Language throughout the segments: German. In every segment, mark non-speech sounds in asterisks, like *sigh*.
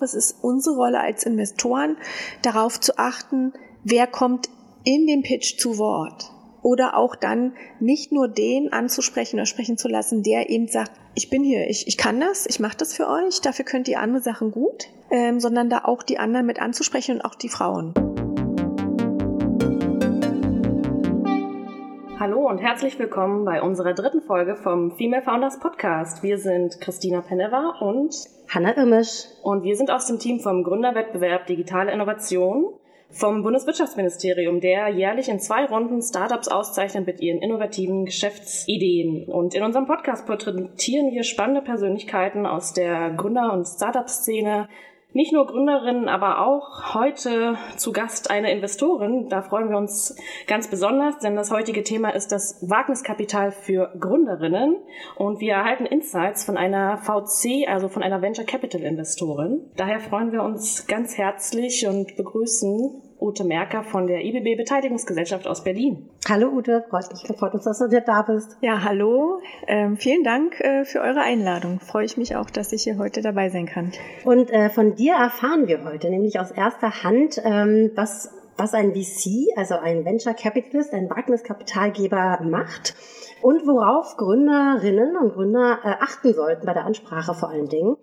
Es ist unsere Rolle als Investoren, darauf zu achten, wer kommt in dem Pitch zu Wort. Oder auch dann nicht nur den anzusprechen oder sprechen zu lassen, der eben sagt, ich bin hier, ich, ich kann das, ich mache das für euch, dafür könnt ihr andere Sachen gut, ähm, sondern da auch die anderen mit anzusprechen und auch die Frauen. Hallo und herzlich willkommen bei unserer dritten Folge vom Female Founders Podcast. Wir sind Christina Peneva und Hanna Irmisch. Und wir sind aus dem Team vom Gründerwettbewerb Digitale Innovation vom Bundeswirtschaftsministerium, der jährlich in zwei Runden Startups auszeichnet mit ihren innovativen Geschäftsideen. Und in unserem Podcast porträtieren wir spannende Persönlichkeiten aus der Gründer- und Startup-Szene, nicht nur Gründerinnen, aber auch heute zu Gast eine Investorin. Da freuen wir uns ganz besonders, denn das heutige Thema ist das Wagniskapital für Gründerinnen. Und wir erhalten Insights von einer VC, also von einer Venture Capital Investorin. Daher freuen wir uns ganz herzlich und begrüßen Ute Merker von der IBB Beteiligungsgesellschaft aus Berlin. Hallo Ute, freut mich, freut uns, dass du da bist. Ja, hallo. Ähm, vielen Dank äh, für eure Einladung. Freue ich mich auch, dass ich hier heute dabei sein kann. Und äh, von dir erfahren wir heute nämlich aus erster Hand, ähm, was was ein VC, also ein Venture Capitalist, ein Wagniskapitalgeber macht und worauf Gründerinnen und Gründer äh, achten sollten bei der Ansprache vor allen Dingen.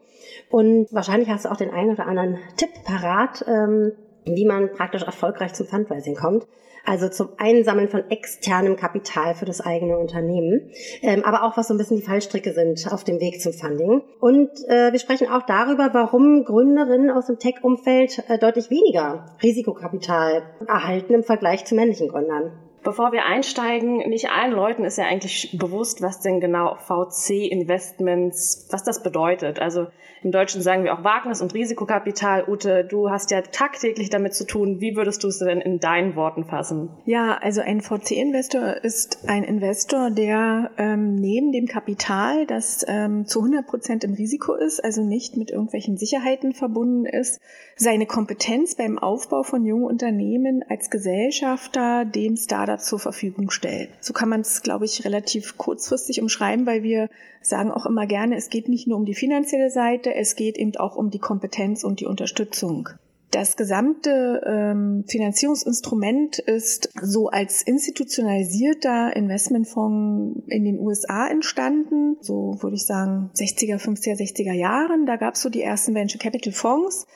Und wahrscheinlich hast du auch den einen oder anderen Tipp parat, ähm, wie man praktisch erfolgreich zum Fundraising kommt. Also zum Einsammeln von externem Kapital für das eigene Unternehmen, ähm, aber auch was so ein bisschen die Fallstricke sind auf dem Weg zum Funding. Und äh, wir sprechen auch darüber, warum Gründerinnen aus dem Tech-Umfeld äh, deutlich weniger Risikokapital erhalten im Vergleich zu männlichen Gründern. Bevor wir einsteigen, nicht allen Leuten ist ja eigentlich bewusst, was denn genau VC-Investments, was das bedeutet. Also im Deutschen sagen wir auch Wagnis und Risikokapital. Ute, du hast ja tagtäglich damit zu tun. Wie würdest du es denn in deinen Worten fassen? Ja, also ein VC-Investor ist ein Investor, der ähm, neben dem Kapital, das ähm, zu 100 Prozent im Risiko ist, also nicht mit irgendwelchen Sicherheiten verbunden ist, seine Kompetenz beim Aufbau von jungen Unternehmen als Gesellschafter dem Startup zur Verfügung stellt. So kann man es, glaube ich, relativ kurzfristig umschreiben, weil wir sagen auch immer gerne, es geht nicht nur um die finanzielle Seite, es geht eben auch um die Kompetenz und die Unterstützung. Das gesamte ähm, Finanzierungsinstrument ist so als institutionalisierter Investmentfonds in den USA entstanden, so würde ich sagen 60er, 50er, 60er Jahren. Da gab es so die ersten Venture Capital Fonds,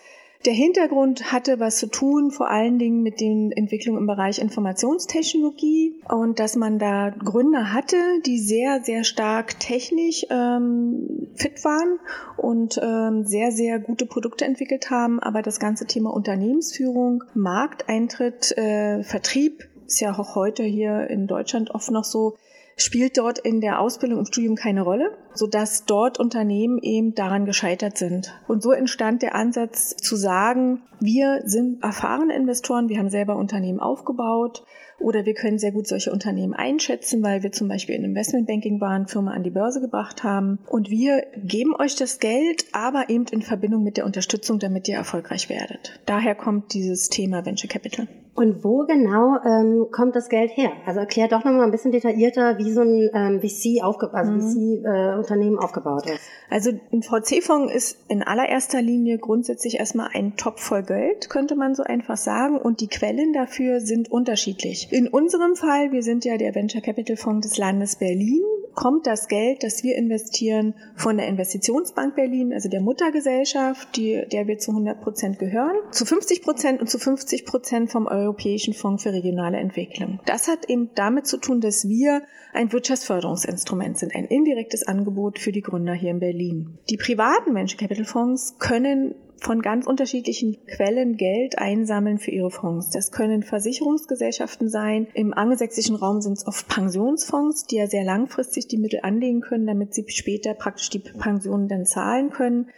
der Hintergrund hatte was zu tun, vor allen Dingen mit den Entwicklungen im Bereich Informationstechnologie und dass man da Gründer hatte, die sehr, sehr stark technisch ähm, fit waren und ähm, sehr, sehr gute Produkte entwickelt haben, aber das ganze Thema Unternehmensführung, Markteintritt, äh, Vertrieb ist ja auch heute hier in Deutschland oft noch so, spielt dort in der Ausbildung und Studium keine Rolle, sodass dort Unternehmen eben daran gescheitert sind. Und so entstand der Ansatz zu sagen, wir sind erfahrene Investoren, wir haben selber Unternehmen aufgebaut oder wir können sehr gut solche Unternehmen einschätzen, weil wir zum Beispiel in Investmentbanking waren, Firma an die Börse gebracht haben. Und wir geben euch das Geld, aber eben in Verbindung mit der Unterstützung, damit ihr erfolgreich werdet. Daher kommt dieses Thema Venture Capital. Und wo genau ähm, kommt das Geld her? Also erklär doch nochmal ein bisschen detaillierter, wie so ein ähm, VC aufge also mhm. VC-Unternehmen äh, aufgebaut ist. Also ein VC-Fonds ist in allererster Linie grundsätzlich erstmal ein Topf voll Geld, könnte man so einfach sagen. Und die Quellen dafür sind unterschiedlich. In unserem Fall, wir sind ja der Venture Capital Fonds des Landes Berlin, kommt das Geld, das wir investieren, von der Investitionsbank Berlin, also der Muttergesellschaft, die, der wir zu 100 Prozent gehören, zu 50 Prozent und zu 50 Prozent vom Europäischen Fonds für regionale Entwicklung. Das hat eben damit zu tun, dass wir ein Wirtschaftsförderungsinstrument sind, ein indirektes Angebot für die Gründer hier in Berlin. Die privaten Venture Capital Fonds können von ganz unterschiedlichen Quellen Geld einsammeln für ihre Fonds. Das können Versicherungsgesellschaften sein. Im angelsächsischen Raum sind es oft Pensionsfonds, die ja sehr langfristig die Mittel anlegen können, damit sie später praktisch die Pensionen dann zahlen können.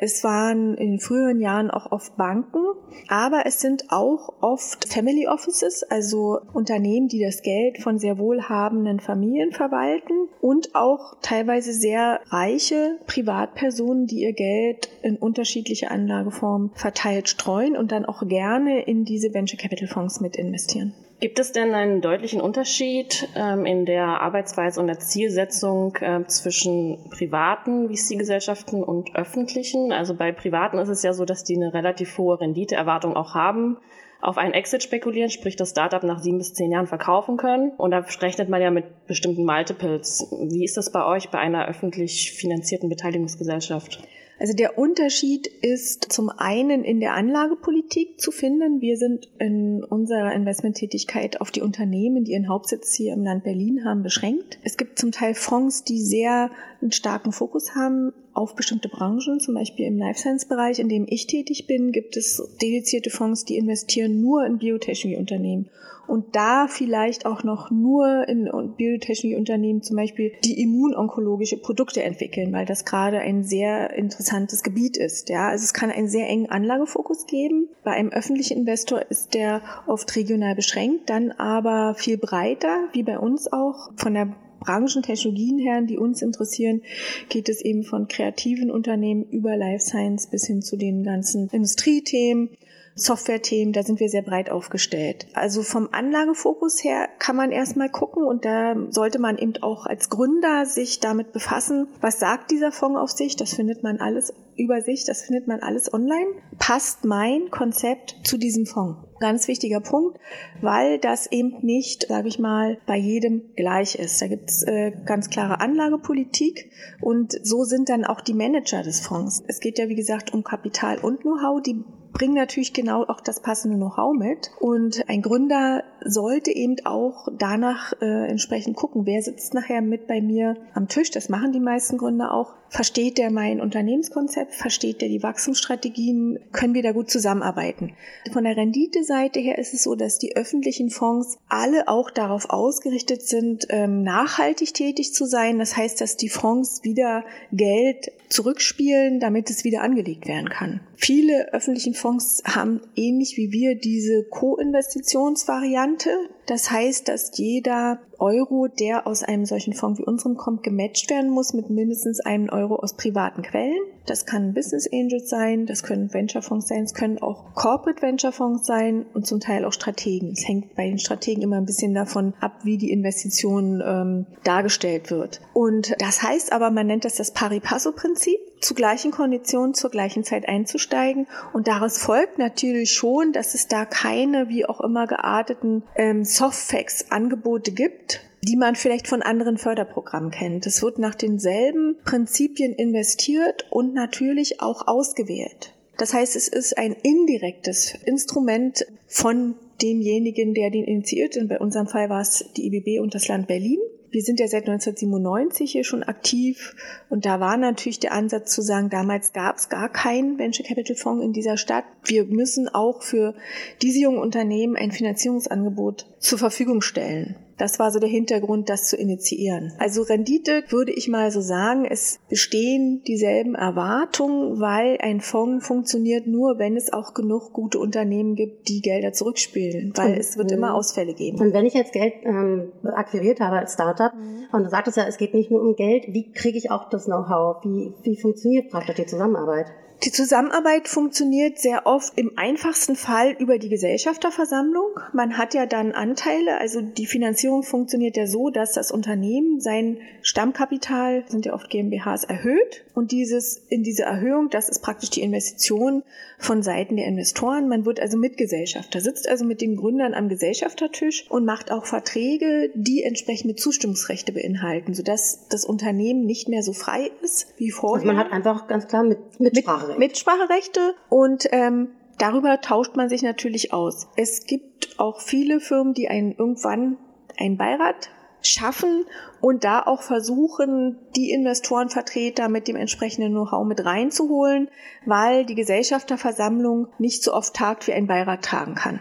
Es waren in früheren Jahren auch oft Banken, aber es sind auch oft Family Offices, also Unternehmen, die das Geld von sehr wohlhabenden Familien verwalten und auch teilweise sehr reiche Privatpersonen, die ihr Geld in unterschiedliche Anlageformen verteilt streuen und dann auch gerne in diese Venture Capital Fonds mit investieren. Gibt es denn einen deutlichen Unterschied ähm, in der Arbeitsweise und der Zielsetzung äh, zwischen privaten VC-Gesellschaften und öffentlichen? Also bei privaten ist es ja so, dass die eine relativ hohe Renditeerwartung auch haben, auf einen Exit spekulieren, sprich das Startup nach sieben bis zehn Jahren verkaufen können. Und da rechnet man ja mit bestimmten Multiples. Wie ist das bei euch bei einer öffentlich finanzierten Beteiligungsgesellschaft? Also der Unterschied ist zum einen in der Anlagepolitik zu finden. Wir sind in unserer Investmenttätigkeit auf die Unternehmen, die ihren Hauptsitz hier im Land Berlin haben, beschränkt. Es gibt zum Teil Fonds, die sehr einen starken Fokus haben auf bestimmte Branchen, zum Beispiel im Life Science Bereich, in dem ich tätig bin, gibt es dedizierte Fonds, die investieren nur in Biotechnologieunternehmen und da vielleicht auch noch nur in Biotechnologieunternehmen zum Beispiel die immunonkologische Produkte entwickeln, weil das gerade ein sehr interessantes Gebiet ist. Ja, also es kann einen sehr engen Anlagefokus geben. Bei einem öffentlichen Investor ist der oft regional beschränkt, dann aber viel breiter, wie bei uns auch von der Branchentechnologien her, die uns interessieren, geht es eben von kreativen Unternehmen über Life Science bis hin zu den ganzen Industriethemen. Software-Themen, da sind wir sehr breit aufgestellt. Also vom Anlagefokus her kann man erstmal gucken und da sollte man eben auch als Gründer sich damit befassen, was sagt dieser Fonds auf sich, das findet man alles über sich, das findet man alles online. Passt mein Konzept zu diesem Fonds? Ganz wichtiger Punkt, weil das eben nicht, sage ich mal, bei jedem gleich ist. Da gibt es äh, ganz klare Anlagepolitik und so sind dann auch die Manager des Fonds. Es geht ja, wie gesagt, um Kapital und Know-how. Die bringen natürlich genau auch das passende Know-how mit. Und ein Gründer sollte eben auch danach äh, entsprechend gucken, wer sitzt nachher mit bei mir am Tisch. Das machen die meisten Gründer auch. Versteht der mein Unternehmenskonzept? Versteht der die Wachstumsstrategien? Können wir da gut zusammenarbeiten? Von der Renditeseite her ist es so, dass die öffentlichen Fonds alle auch darauf ausgerichtet sind, ähm, nachhaltig tätig zu sein. Das heißt, dass die Fonds wieder Geld zurückspielen, damit es wieder angelegt werden kann. Viele öffentlichen Fonds haben ähnlich wie wir diese Co-Investitionsvariante. Das heißt, dass jeder Euro, der aus einem solchen Fonds wie unserem kommt, gematcht werden muss mit mindestens einem Euro aus privaten Quellen. Das kann Business Angels sein, das können Venture Fonds sein, es können auch Corporate Venture Fonds sein und zum Teil auch Strategen. Es hängt bei den Strategen immer ein bisschen davon ab, wie die Investition ähm, dargestellt wird. Und das heißt aber, man nennt das das Pari-Passo-Prinzip zu gleichen Konditionen zur gleichen Zeit einzusteigen. Und daraus folgt natürlich schon, dass es da keine wie auch immer gearteten ähm, Softfacts-Angebote gibt, die man vielleicht von anderen Förderprogrammen kennt. Es wird nach denselben Prinzipien investiert und natürlich auch ausgewählt. Das heißt, es ist ein indirektes Instrument von demjenigen, der den initiiert. Bei unserem Fall war es die IBB und das Land Berlin. Wir sind ja seit 1997 hier schon aktiv und da war natürlich der Ansatz zu sagen, damals gab es gar keinen Venture Capital Fonds in dieser Stadt. Wir müssen auch für diese jungen Unternehmen ein Finanzierungsangebot zur Verfügung stellen. Das war so der Hintergrund, das zu initiieren. Also Rendite würde ich mal so sagen, es bestehen dieselben Erwartungen, weil ein Fonds funktioniert nur, wenn es auch genug gute Unternehmen gibt, die Gelder zurückspielen, weil und, es wird immer Ausfälle geben. Und wenn ich jetzt Geld ähm, akquiriert habe als Startup mhm. und du sagtest ja, es geht nicht nur um Geld, wie kriege ich auch das Know-how? Wie, wie funktioniert praktisch die Zusammenarbeit? Die Zusammenarbeit funktioniert sehr oft im einfachsten Fall über die Gesellschafterversammlung. Man hat ja dann Anteile, also die Finanzierung funktioniert ja so, dass das Unternehmen sein Stammkapital, sind ja oft GmbHs, erhöht und dieses in diese Erhöhung, das ist praktisch die Investition von Seiten der Investoren. Man wird also Mitgesellschafter, sitzt also mit den Gründern am Gesellschaftertisch und macht auch Verträge, die entsprechende Zustimmungsrechte beinhalten, sodass das Unternehmen nicht mehr so frei ist wie vorher. Also man hat einfach ganz klar mit, Mitsprache Mitspracherechte. Mitspracherechte und ähm, darüber tauscht man sich natürlich aus. Es gibt auch viele Firmen, die einen irgendwann einen Beirat schaffen und da auch versuchen, die Investorenvertreter mit dem entsprechenden Know-how mit reinzuholen, weil die Gesellschafterversammlung nicht so oft tagt, wie ein Beirat tagen kann.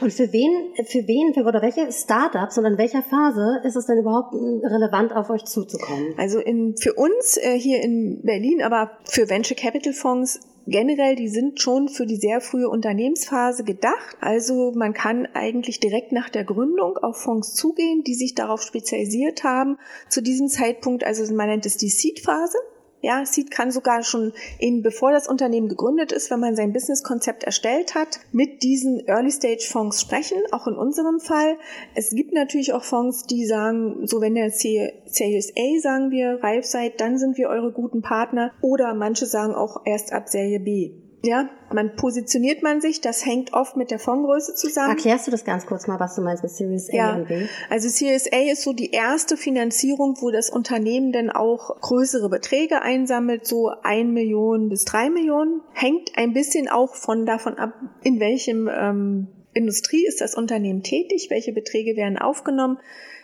Und für wen, für wen, für oder welche Startups und in welcher Phase ist es denn überhaupt relevant, auf euch zuzukommen? Also in, für uns äh, hier in Berlin, aber für Venture Capital Fonds generell, die sind schon für die sehr frühe Unternehmensphase gedacht. Also man kann eigentlich direkt nach der Gründung auf Fonds zugehen, die sich darauf spezialisiert haben. Zu diesem Zeitpunkt, also man nennt es die Seed-Phase. Ja, Seed kann sogar schon in, bevor das Unternehmen gegründet ist, wenn man sein Businesskonzept erstellt hat, mit diesen Early-Stage-Fonds sprechen, auch in unserem Fall. Es gibt natürlich auch Fonds, die sagen, so wenn der Series A, sagen wir, reif seid, dann sind wir eure guten Partner. Oder manche sagen auch erst ab Serie B. Ja, man positioniert man sich, das hängt oft mit der Fondsgröße zusammen. Erklärst du das ganz kurz mal, was du meinst mit Series A ja. und B? Also Series A ist so die erste Finanzierung, wo das Unternehmen dann auch größere Beträge einsammelt, so ein Million bis drei Millionen. Hängt ein bisschen auch von davon ab, in welchem ähm, Industrie ist das Unternehmen tätig, welche Beträge werden aufgenommen.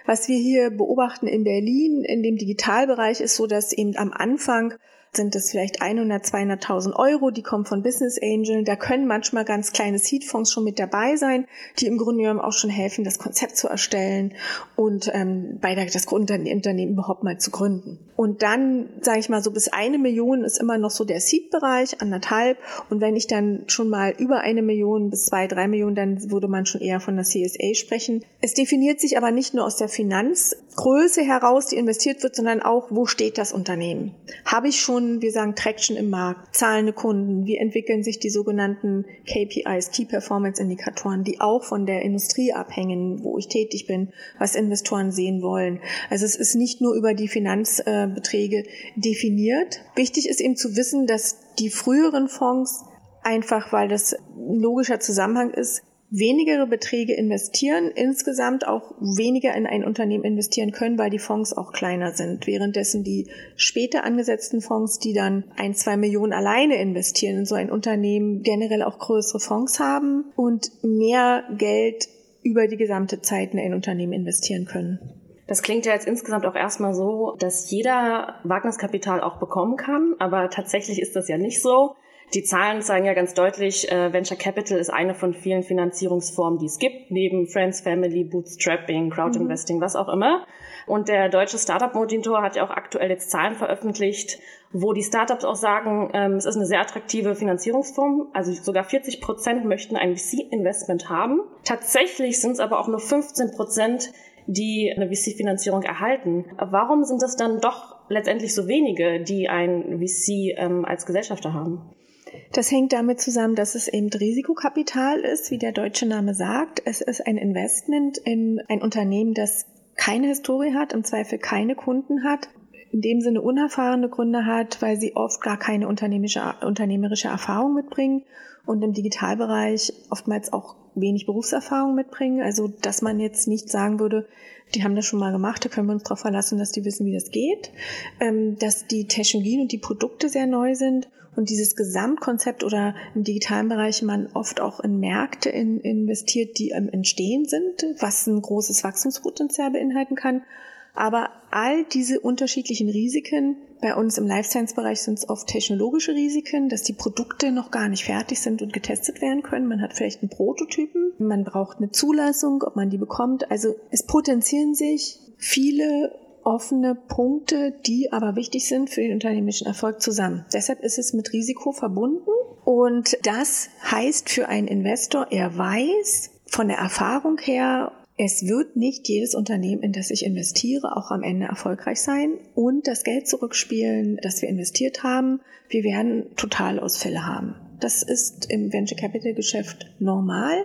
Was wir hier beobachten in Berlin, in dem Digitalbereich, ist so, dass eben am Anfang sind es vielleicht 100, 200.000 Euro, die kommen von Business Angel. Da können manchmal ganz kleine Seedfonds schon mit dabei sein, die im Grunde genommen auch schon helfen, das Konzept zu erstellen und ähm, bei der, das Unternehmen überhaupt mal zu gründen. Und dann, sage ich mal, so bis eine Million ist immer noch so der Seed-Bereich, anderthalb. Und wenn ich dann schon mal über eine Million bis zwei, drei Millionen, dann würde man schon eher von der CSA sprechen. Es definiert sich aber nicht nur aus der Finanzgröße heraus, die investiert wird, sondern auch, wo steht das Unternehmen? Habe ich schon schon, wir sagen Traction im Markt, zahlende Kunden, wie entwickeln sich die sogenannten KPIs, Key Performance Indikatoren, die auch von der Industrie abhängen, wo ich tätig bin, was Investoren sehen wollen. Also es ist nicht nur über die Finanzbeträge definiert. Wichtig ist eben zu wissen, dass die früheren Fonds einfach, weil das ein logischer Zusammenhang ist, wenigere Beträge investieren, insgesamt auch weniger in ein Unternehmen investieren können, weil die Fonds auch kleiner sind. Währenddessen die später angesetzten Fonds, die dann ein, zwei Millionen alleine investieren in so ein Unternehmen, generell auch größere Fonds haben und mehr Geld über die gesamte Zeit in ein Unternehmen investieren können. Das klingt ja jetzt insgesamt auch erstmal so, dass jeder Wagniskapital auch bekommen kann, aber tatsächlich ist das ja nicht so. Die Zahlen zeigen ja ganz deutlich, äh, Venture Capital ist eine von vielen Finanzierungsformen, die es gibt, neben Friends, Family, Bootstrapping, Crowdinvesting, mhm. was auch immer. Und der deutsche Startup Monitor hat ja auch aktuell jetzt Zahlen veröffentlicht, wo die Startups auch sagen, ähm, es ist eine sehr attraktive Finanzierungsform. Also sogar 40 Prozent möchten ein VC-Investment haben. Tatsächlich sind es aber auch nur 15 Prozent, die eine VC-Finanzierung erhalten. Warum sind das dann doch letztendlich so wenige, die ein VC ähm, als Gesellschafter haben? Das hängt damit zusammen, dass es eben Risikokapital ist, wie der deutsche Name sagt. Es ist ein Investment in ein Unternehmen, das keine Historie hat, im Zweifel keine Kunden hat, in dem Sinne unerfahrene Gründer hat, weil sie oft gar keine unternehmerische, unternehmerische Erfahrung mitbringen und im Digitalbereich oftmals auch wenig Berufserfahrung mitbringen. Also, dass man jetzt nicht sagen würde, die haben das schon mal gemacht, da können wir uns darauf verlassen, dass die wissen, wie das geht, ähm, dass die Technologien und die Produkte sehr neu sind und dieses Gesamtkonzept oder im digitalen Bereich man oft auch in Märkte in, investiert, die im Entstehen sind, was ein großes Wachstumspotenzial beinhalten kann. Aber all diese unterschiedlichen Risiken, bei uns im Life Science Bereich sind es oft technologische Risiken, dass die Produkte noch gar nicht fertig sind und getestet werden können. Man hat vielleicht einen Prototypen, man braucht eine Zulassung, ob man die bekommt. Also es potenzieren sich viele offene Punkte, die aber wichtig sind für den unternehmerischen Erfolg zusammen. Deshalb ist es mit Risiko verbunden und das heißt für einen Investor, er weiß von der Erfahrung her, es wird nicht jedes Unternehmen, in das ich investiere, auch am Ende erfolgreich sein und das Geld zurückspielen, das wir investiert haben. Wir werden Totalausfälle haben. Das ist im Venture Capital Geschäft normal.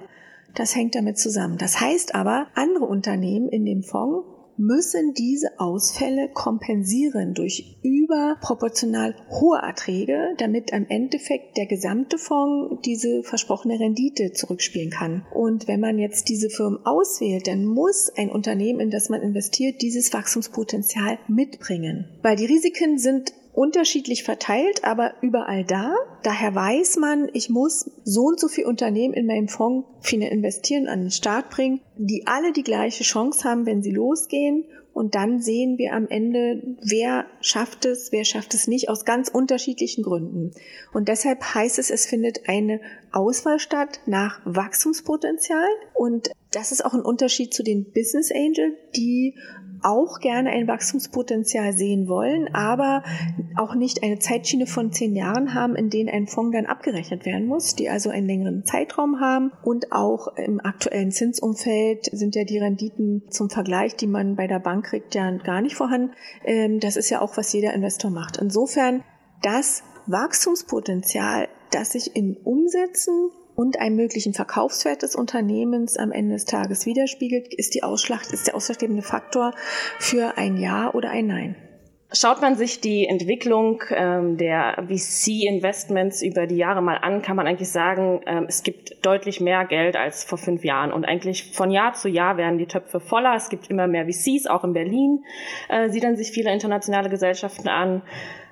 Das hängt damit zusammen. Das heißt aber, andere Unternehmen in dem Fonds müssen diese Ausfälle kompensieren durch überproportional hohe Erträge, damit am Endeffekt der gesamte Fonds diese versprochene Rendite zurückspielen kann. Und wenn man jetzt diese Firmen auswählt, dann muss ein Unternehmen, in das man investiert, dieses Wachstumspotenzial mitbringen. Weil die Risiken sind unterschiedlich verteilt, aber überall da. Daher weiß man, ich muss so und so viel Unternehmen in meinen Fonds investieren, an den Start bringen, die alle die gleiche Chance haben, wenn sie losgehen. Und dann sehen wir am Ende, wer schafft es, wer schafft es nicht, aus ganz unterschiedlichen Gründen. Und deshalb heißt es, es findet eine Auswahl statt nach Wachstumspotenzial. Und das ist auch ein Unterschied zu den Business Angel, die auch gerne ein Wachstumspotenzial sehen wollen, aber auch nicht eine Zeitschiene von zehn Jahren haben, in denen ein Fonds dann abgerechnet werden muss, die also einen längeren Zeitraum haben und auch im aktuellen Zinsumfeld sind ja die Renditen zum Vergleich, die man bei der Bank kriegt, ja gar nicht vorhanden. Ähm, das ist ja auch, was jeder Investor macht. Insofern das Wachstumspotenzial, das sich in Umsätzen und einem möglichen Verkaufswert des Unternehmens am Ende des Tages widerspiegelt, ist, die Ausschlag, ist der ausschlaggebende Faktor für ein Ja oder ein Nein. Schaut man sich die Entwicklung ähm, der VC-Investments über die Jahre mal an, kann man eigentlich sagen, ähm, es gibt deutlich mehr Geld als vor fünf Jahren. Und eigentlich von Jahr zu Jahr werden die Töpfe voller. Es gibt immer mehr VCs, auch in Berlin äh, siedeln sich viele internationale Gesellschaften an.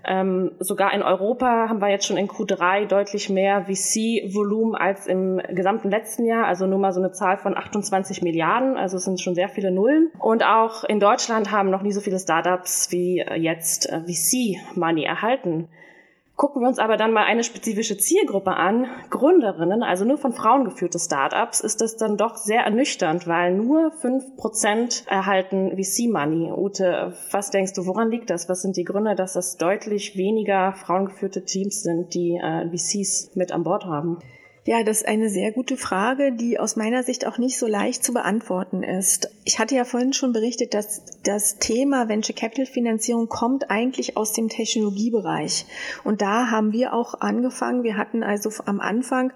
Ähm, sogar in Europa haben wir jetzt schon in Q3 deutlich mehr VC-Volumen als im gesamten letzten Jahr. Also nur mal so eine Zahl von 28 Milliarden. Also es sind schon sehr viele Nullen. Und auch in Deutschland haben noch nie so viele Startups wie jetzt äh, VC-Money erhalten. Gucken wir uns aber dann mal eine spezifische Zielgruppe an, Gründerinnen, also nur von Frauen geführte Startups, ist das dann doch sehr ernüchternd, weil nur fünf Prozent erhalten VC-Money. Ute, was denkst du, woran liegt das? Was sind die Gründe, dass das deutlich weniger frauengeführte Teams sind, die äh, VCs mit an Bord haben? Ja, das ist eine sehr gute Frage, die aus meiner Sicht auch nicht so leicht zu beantworten ist. Ich hatte ja vorhin schon berichtet, dass das Thema Venture Capital Finanzierung kommt eigentlich aus dem Technologiebereich. Und da haben wir auch angefangen. Wir hatten also am Anfang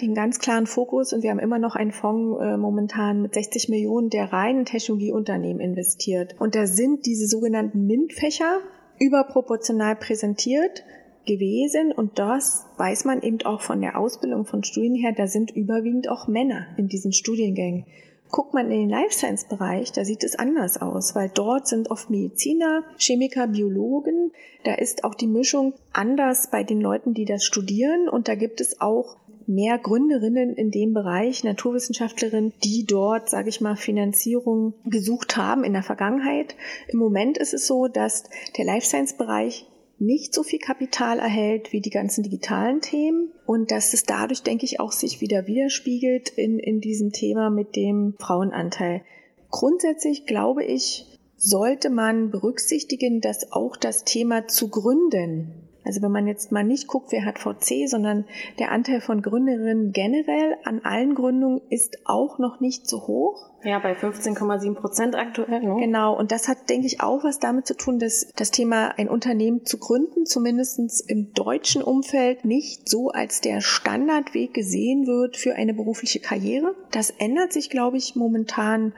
den ganz klaren Fokus und wir haben immer noch einen Fonds äh, momentan mit 60 Millionen, der rein in Technologieunternehmen investiert. Und da sind diese sogenannten MINT-Fächer überproportional präsentiert gewesen und das weiß man eben auch von der Ausbildung von Studien her, da sind überwiegend auch Männer in diesen Studiengängen. Guckt man in den Life Science Bereich, da sieht es anders aus, weil dort sind oft Mediziner, Chemiker, Biologen. Da ist auch die Mischung anders bei den Leuten, die das studieren und da gibt es auch mehr Gründerinnen in dem Bereich, Naturwissenschaftlerinnen, die dort, sage ich mal, Finanzierung gesucht haben in der Vergangenheit. Im Moment ist es so, dass der Life Science Bereich nicht so viel Kapital erhält wie die ganzen digitalen Themen und dass es dadurch, denke ich, auch sich wieder widerspiegelt in, in diesem Thema mit dem Frauenanteil. Grundsätzlich glaube ich, sollte man berücksichtigen, dass auch das Thema zu gründen also wenn man jetzt mal nicht guckt, wer hat VC, sondern der Anteil von Gründerinnen generell an allen Gründungen ist auch noch nicht so hoch. Ja, bei 15,7 Prozent aktuell. Ne? Genau, und das hat, denke ich, auch was damit zu tun, dass das Thema ein Unternehmen zu gründen, zumindestens im deutschen Umfeld, nicht so als der Standardweg gesehen wird für eine berufliche Karriere. Das ändert sich, glaube ich, momentan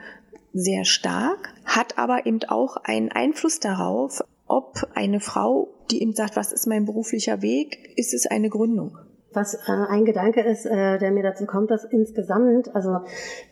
sehr stark, hat aber eben auch einen Einfluss darauf, ob eine Frau, die ihm sagt, was ist mein beruflicher Weg, ist es eine Gründung. Was äh, ein Gedanke ist, äh, der mir dazu kommt, dass insgesamt, also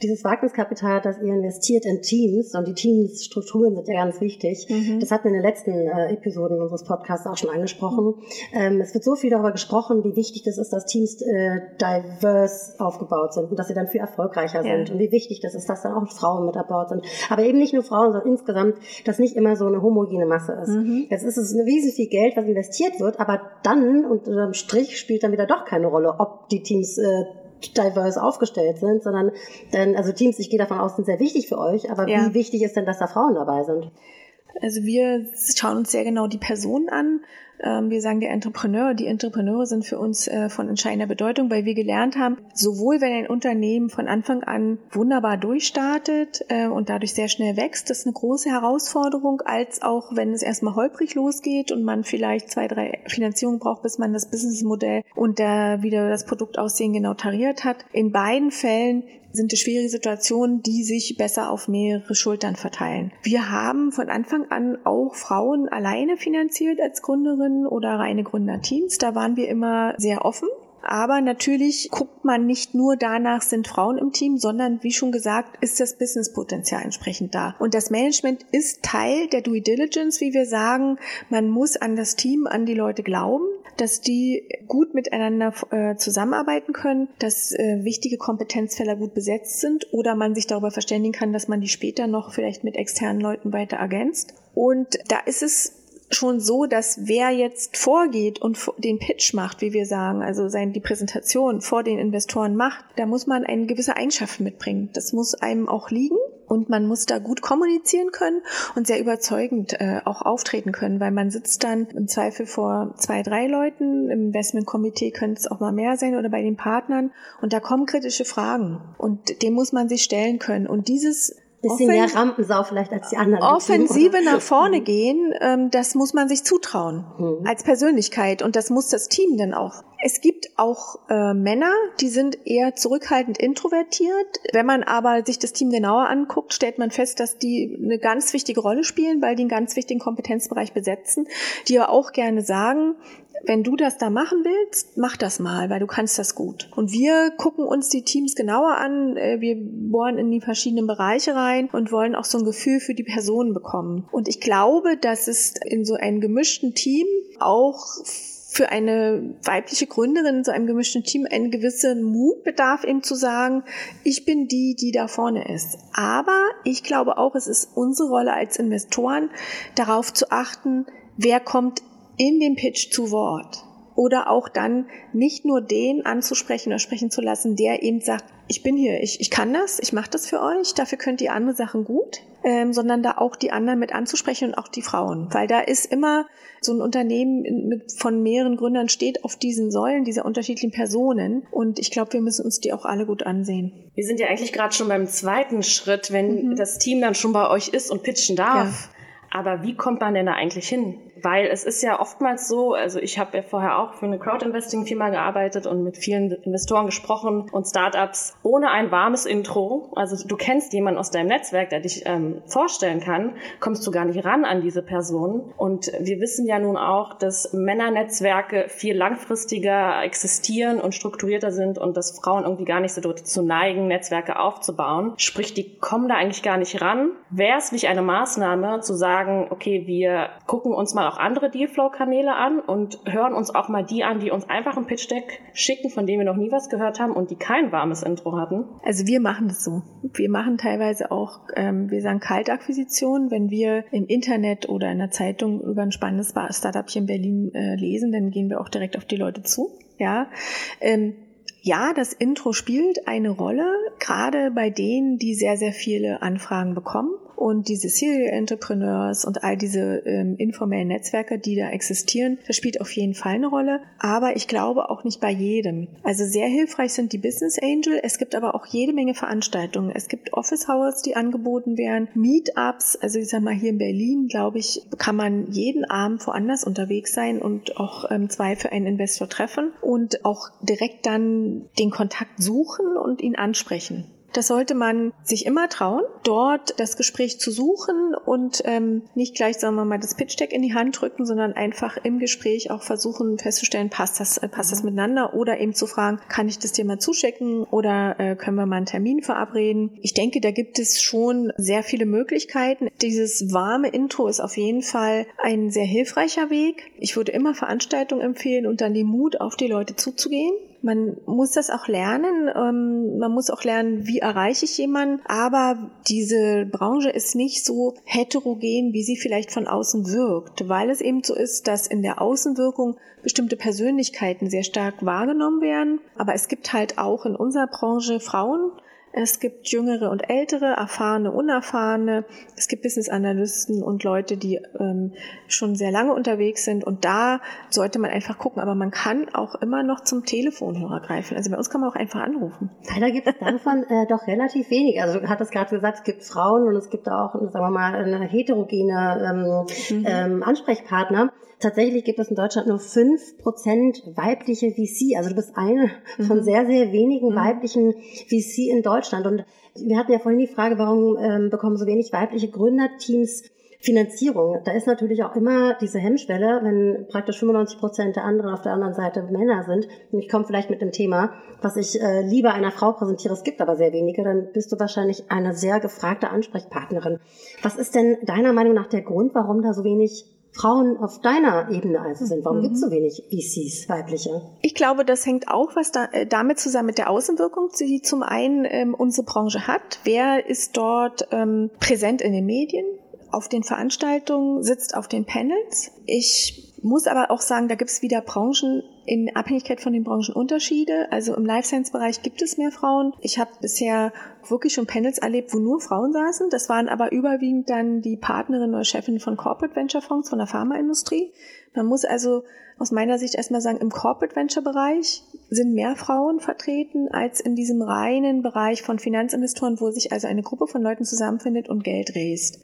dieses Wagniskapital, das ihr investiert in Teams und die Teamsstrukturen sind ja ganz wichtig. Mhm. Das hatten wir in den letzten äh, Episoden unseres Podcasts auch schon angesprochen. Ähm, es wird so viel darüber gesprochen, wie wichtig das ist, dass Teams äh, diverse aufgebaut sind und dass sie dann viel erfolgreicher ja. sind und wie wichtig das ist, dass dann auch Frauen mit an Bord sind. Aber eben nicht nur Frauen, sondern insgesamt, dass nicht immer so eine homogene Masse ist. Mhm. Jetzt ist es ein riesig viel Geld, was investiert wird, aber dann unterm Strich spielt dann wieder doch keine Rolle, ob die Teams äh, diverse aufgestellt sind, sondern denn, also Teams, ich gehe davon aus, sind sehr wichtig für euch, aber ja. wie wichtig ist denn, dass da Frauen dabei sind? Also wir schauen uns sehr genau die Personen an wir sagen der Entrepreneur, die Entrepreneure sind für uns äh, von entscheidender Bedeutung, weil wir gelernt haben, sowohl wenn ein Unternehmen von Anfang an wunderbar durchstartet äh, und dadurch sehr schnell wächst, das ist eine große Herausforderung, als auch wenn es erstmal holprig losgeht und man vielleicht zwei, drei Finanzierungen braucht, bis man das Businessmodell und da wieder das Produktaussehen genau tariert hat. In beiden Fällen sind es schwierige Situationen, die sich besser auf mehrere Schultern verteilen. Wir haben von Anfang an auch Frauen alleine finanziert als Gründerinnen oder reine Gründerteams. Da waren wir immer sehr offen. Aber natürlich guckt man nicht nur danach, sind Frauen im Team, sondern wie schon gesagt, ist das Businesspotenzial entsprechend da. Und das Management ist Teil der Due Diligence, wie wir sagen. Man muss an das Team, an die Leute glauben dass die gut miteinander äh, zusammenarbeiten können, dass äh, wichtige Kompetenzfelder gut besetzt sind oder man sich darüber verständigen kann, dass man die später noch vielleicht mit externen Leuten weiter ergänzt. Und da ist es schon so, dass wer jetzt vorgeht und den Pitch macht, wie wir sagen, also sein, die Präsentation vor den Investoren macht, da muss man eine gewisse Eigenschaft mitbringen. Das muss einem auch liegen Und man muss da gut kommunizieren können und sehr überzeugend äh, auch auftreten können, weil man sitzt dann im Zweifel vor zwei, drei Leuten. Im Investmentkomitee könnte es auch mal mehr sein oder bei den Partnern. Und da kommen kritische Fragen. Und dem muss man sich stellen können. Und dieses bisschen Offen mehr Rampensau vielleicht als die anderen. Offensive nach vorne gehen, ähm, das muss man sich zutrauen mhm. als Persönlichkeit und das muss das Team dann auch. Es gibt auch äh, Männer, die sind eher zurückhaltend introvertiert. Wenn man aber sich das Team genauer anguckt, stellt man fest, dass die eine ganz wichtige Rolle spielen, weil die einen ganz wichtigen Kompetenzbereich besetzen, die ja auch gerne sagen, wenn du das da machen willst, mach das mal, weil du kannst das gut. Und wir gucken uns die Teams genauer an. Äh, wir bohren in die verschiedenen Bereiche rein und wollen auch so ein Gefühl für die Personen bekommen. Und ich glaube, dass es in so einem gemischten Team auch für eine weibliche Gründerin in so einem gemischten Team einen gewissen Mut bedarf, eben zu sagen, ich bin die, die da vorne ist. Aber ich glaube auch, es ist unsere Rolle als Investoren, darauf zu achten, wer kommt in dem Pitch zu Wort. Oder auch dann nicht nur den anzusprechen oder sprechen zu lassen, der eben sagt, ich bin hier, ich, ich kann das, ich mache das für euch, dafür könnt ihr andere Sachen gut, ähm, sondern da auch die anderen mit anzusprechen und auch die Frauen. Weil da ist immer so ein Unternehmen mit, von mehreren Gründern steht auf diesen Säulen dieser unterschiedlichen Personen. Und ich glaube, wir müssen uns die auch alle gut ansehen. Wir sind ja eigentlich gerade schon beim zweiten Schritt, wenn mhm. das Team dann schon bei euch ist und pitchen darf. Ja. Aber wie kommt man denn da eigentlich hin? Weil es ist ja oftmals so, also ich habe ja vorher auch für eine Crowd-Investing-Firma gearbeitet und mit vielen Investoren gesprochen und Startups ohne ein warmes Intro. Also du kennst jemanden aus deinem Netzwerk, der dich ähm, vorstellen kann, kommst du gar nicht ran an diese Person. Und wir wissen ja nun auch, dass Männernetzwerke viel langfristiger existieren und strukturierter sind und dass Frauen irgendwie gar nicht so dazu neigen, Netzwerke aufzubauen. Sprich, die kommen da eigentlich gar nicht ran. Wäre es nicht eine Maßnahme zu sagen, okay, wir gucken uns mal auch andere Dealflow-Kanäle an und hören uns auch mal die an, die uns einfach ein Pitch-Deck schicken, von denen wir noch nie was gehört haben und die kein warmes Intro hatten? Also wir machen das so. Wir machen teilweise auch, ähm, wir sagen Kaltakquisition. Wenn wir im Internet oder in der Zeitung über ein spannendes Startup hier in Berlin äh, lesen, dann gehen wir auch direkt auf die Leute zu. Ja, ähm, ja, das Intro spielt eine Rolle, gerade bei denen, die sehr, sehr viele Anfragen bekommen und diese Serial Entrepreneurs und all diese ähm, informellen Netzwerke, die da existieren, das spielt auf jeden Fall eine Rolle. Aber ich glaube auch nicht bei jedem. Also sehr hilfreich sind die Business Angel. Es gibt aber auch jede Menge Veranstaltungen. Es gibt Office Hours, die angeboten werden, Meetups. Also ich sag mal hier in Berlin, glaube ich, kann man jeden Abend woanders unterwegs sein und auch ähm, zwei für einen Investor treffen und auch direkt dann den Kontakt suchen und ihn ansprechen. Das sollte man sich immer trauen, dort das Gespräch zu suchen und ähm, nicht gleich, sagen wir mal, das Pitch-Deck in die Hand drücken, sondern einfach im Gespräch auch versuchen festzustellen, passt das, äh, passt das mhm. miteinander oder eben zu fragen, kann ich das dir mal zuschicken oder äh, können wir mal einen Termin verabreden. Ich denke, da gibt es schon sehr viele Möglichkeiten. Dieses warme Intro ist auf jeden Fall ein sehr hilfreicher Weg. Ich würde immer Veranstaltungen empfehlen und dann den Mut auf die Leute zuzugehen man muss das auch lernen. Ähm, man muss auch lernen, wie erreiche ich jemanden. Aber diese Branche ist nicht so heterogen, wie sie vielleicht von außen wirkt, weil es eben so ist, dass in der Außenwirkung bestimmte Persönlichkeiten sehr stark wahrgenommen werden. Aber es gibt halt auch in unserer Branche Frauen, es gibt jüngere und ältere, erfahrene, unerfahrene. Es gibt Business Analysten und Leute, die ähm, schon sehr lange unterwegs sind. Und da sollte man einfach gucken. Aber man kann auch immer noch zum Telefonhörer greifen. Also bei uns kann man auch einfach anrufen. Leider gibt es davon *laughs* äh, doch relativ wenig. Also du hattest gerade gesagt, es gibt Frauen und es gibt auch, sagen wir mal, eine heterogene ähm, mhm. ähm, Ansprechpartner. Tatsächlich gibt es in Deutschland nur fünf Prozent weibliche VC. Also du bist eine mhm. von sehr, sehr wenigen mhm. weiblichen VC in Deutschland. Und wir hatten ja vorhin die Frage, warum ähm, bekommen so wenig weibliche Gründerteams Finanzierung. Da ist natürlich auch immer diese Hemmschwelle, wenn praktisch 95 Prozent der anderen auf der anderen Seite Männer sind. Und ich komme vielleicht mit dem Thema, was ich äh, lieber einer Frau präsentiere, es gibt aber sehr wenige, dann bist du wahrscheinlich eine sehr gefragte Ansprechpartnerin. Was ist denn deiner Meinung nach der Grund, warum da so wenig Frauen auf deiner Ebene also sind. Warum mhm. gibt es so wenig VCs, weibliche? Ich glaube, das hängt auch was da, äh, damit zusammen mit der Außenwirkung, die zum einen ähm, unsere Branche hat. Wer ist dort ähm, präsent in den Medien, auf den Veranstaltungen, sitzt auf den Panels? Ich muss aber auch sagen, da gibt es wieder Branchen, in Abhängigkeit von den Branchen Unterschiede. Also im Life Science Bereich gibt es mehr Frauen. Ich habe bisher wirklich schon Panels erlebt, wo nur Frauen saßen. Das waren aber überwiegend dann die Partnerinnen oder Chefin von Corporate Venture Fonds von der Pharmaindustrie. Man muss also aus meiner Sicht erstmal sagen, im Corporate Venture Bereich sind mehr Frauen vertreten als in diesem reinen Bereich von Finanzinvestoren, wo sich also eine Gruppe von Leuten zusammenfindet und Geld rest.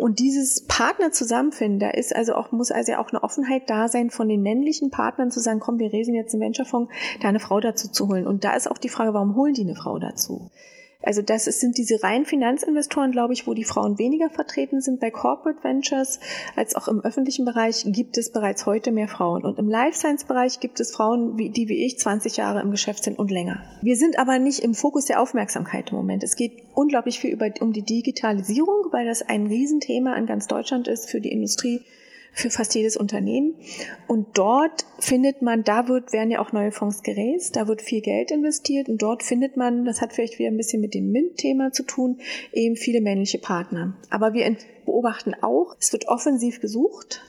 Und dieses Partner zusammenfinden, da ist also auch, muss also auch eine Offenheit da sein von den männlichen Partnern zu sagen, komm, wir resen jetzt einen Venturefonds, da eine Frau dazu zu holen. Und da ist auch die Frage, warum holen die eine Frau dazu? Also das sind diese reinen Finanzinvestoren, glaube ich, wo die Frauen weniger vertreten sind. Bei Corporate Ventures als auch im öffentlichen Bereich gibt es bereits heute mehr Frauen. Und im Life Science Bereich gibt es Frauen, die wie ich 20 Jahre im Geschäft sind und länger. Wir sind aber nicht im Fokus der Aufmerksamkeit im Moment. Es geht unglaublich viel über, um die Digitalisierung, weil das ein Riesenthema in ganz Deutschland ist für die Industrie für fast jedes Unternehmen. Und dort findet man, da wird, werden ja auch neue Fonds geräst, da wird viel Geld investiert und dort findet man, das hat vielleicht wieder ein bisschen mit dem MINT-Thema zu tun, eben viele männliche Partner. Aber wir beobachten auch, es wird offensiv gesucht.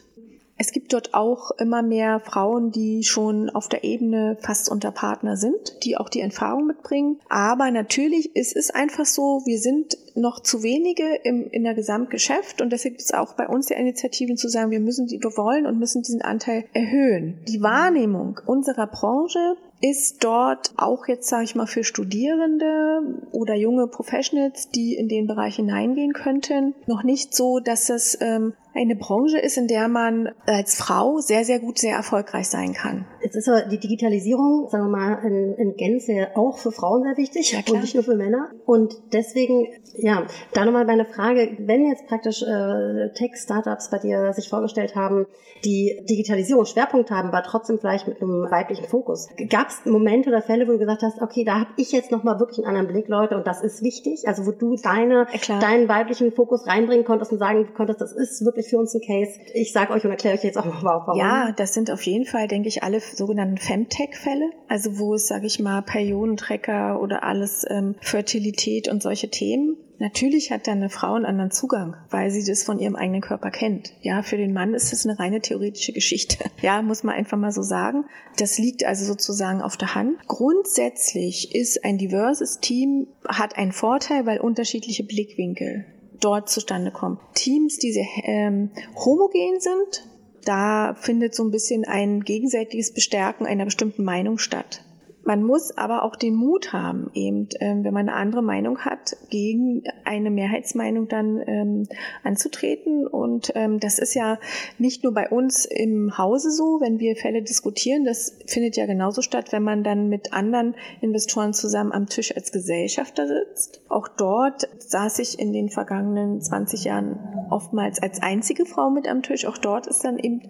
Es gibt dort auch immer mehr Frauen, die schon auf der Ebene fast unter Partner sind, die auch die Erfahrung mitbringen. Aber natürlich ist es einfach so, wir sind noch zu wenige im, in der Gesamtgeschäft und deshalb ist auch bei uns die Initiativen zu sagen, wir müssen die, wir wollen und müssen diesen Anteil erhöhen. Die Wahrnehmung unserer Branche ist dort auch jetzt, sage ich mal, für Studierende oder junge Professionals, die in den Bereich hineingehen könnten, noch nicht so, dass es ähm, eine Branche ist, in der man als Frau sehr, sehr gut, sehr erfolgreich sein kann. Jetzt ist aber die Digitalisierung, sagen wir mal, in, in Gänze auch für Frauen sehr wichtig ja, und nicht nur für Männer. Und deswegen, ja, da nochmal meine Frage, wenn jetzt praktisch äh, Tech-Startups bei dir sich vorgestellt haben, die Digitalisierung Schwerpunkt haben, aber trotzdem vielleicht mit einem weiblichen Fokus. Gab es Momente oder Fälle, wo du gesagt hast, okay, da habe ich jetzt nochmal wirklich einen anderen Blick, Leute, und das ist wichtig? Also wo du deine, ja, deinen weiblichen Fokus reinbringen konntest und sagen konntest, das ist wirklich für uns ein Case. Ich sage euch und erkläre euch jetzt auch noch warum. Ja, das sind auf jeden Fall, denke ich, alle sogenannten Femtech-Fälle, also wo es, sage ich mal, Periodentrecker oder alles ähm, Fertilität und solche Themen Natürlich hat dann eine Frau einen anderen Zugang, weil sie das von ihrem eigenen Körper kennt. Ja, für den Mann ist es eine reine theoretische Geschichte. *laughs* Ja, muss man einfach mal so sagen. Das liegt also sozusagen auf der Hand. Grundsätzlich ist ein diverses Team, hat einen Vorteil, weil unterschiedliche Blickwinkel dort zustande kommen. Teams, die sehr ähm, homogen sind, da findet so ein bisschen ein gegenseitiges Bestärken einer bestimmten Meinung statt. Man muss aber auch den Mut haben, eben, ähm, wenn man eine andere Meinung hat, gegen eine Mehrheitsmeinung dann ähm, anzutreten. Und ähm, das ist ja nicht nur bei uns im Hause so, wenn wir Fälle diskutieren. Das findet ja genauso statt, wenn man dann mit anderen Investoren zusammen am Tisch als Gesellschafter sitzt. Auch dort saß ich in den vergangenen 20 Jahren oftmals als einzige Frau mit am Tisch. Auch dort ist dann eben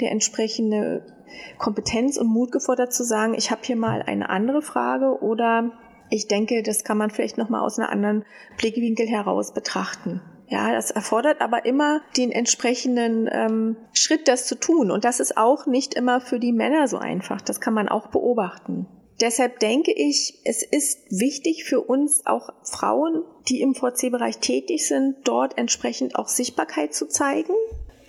der entsprechende Kompetenz und Mut gefordert zu sagen, ich habe hier mal eine andere Frage oder ich denke, das kann man vielleicht noch mal aus einer anderen Blickwinkel heraus betrachten. Ja, das erfordert aber immer den entsprechenden ähm, Schritt, das zu tun. Und das ist auch nicht immer für die Männer so einfach. Das kann man auch beobachten. Deshalb denke ich, es ist wichtig für uns auch Frauen, die im VC-Bereich tätig sind, dort entsprechend auch Sichtbarkeit zu zeigen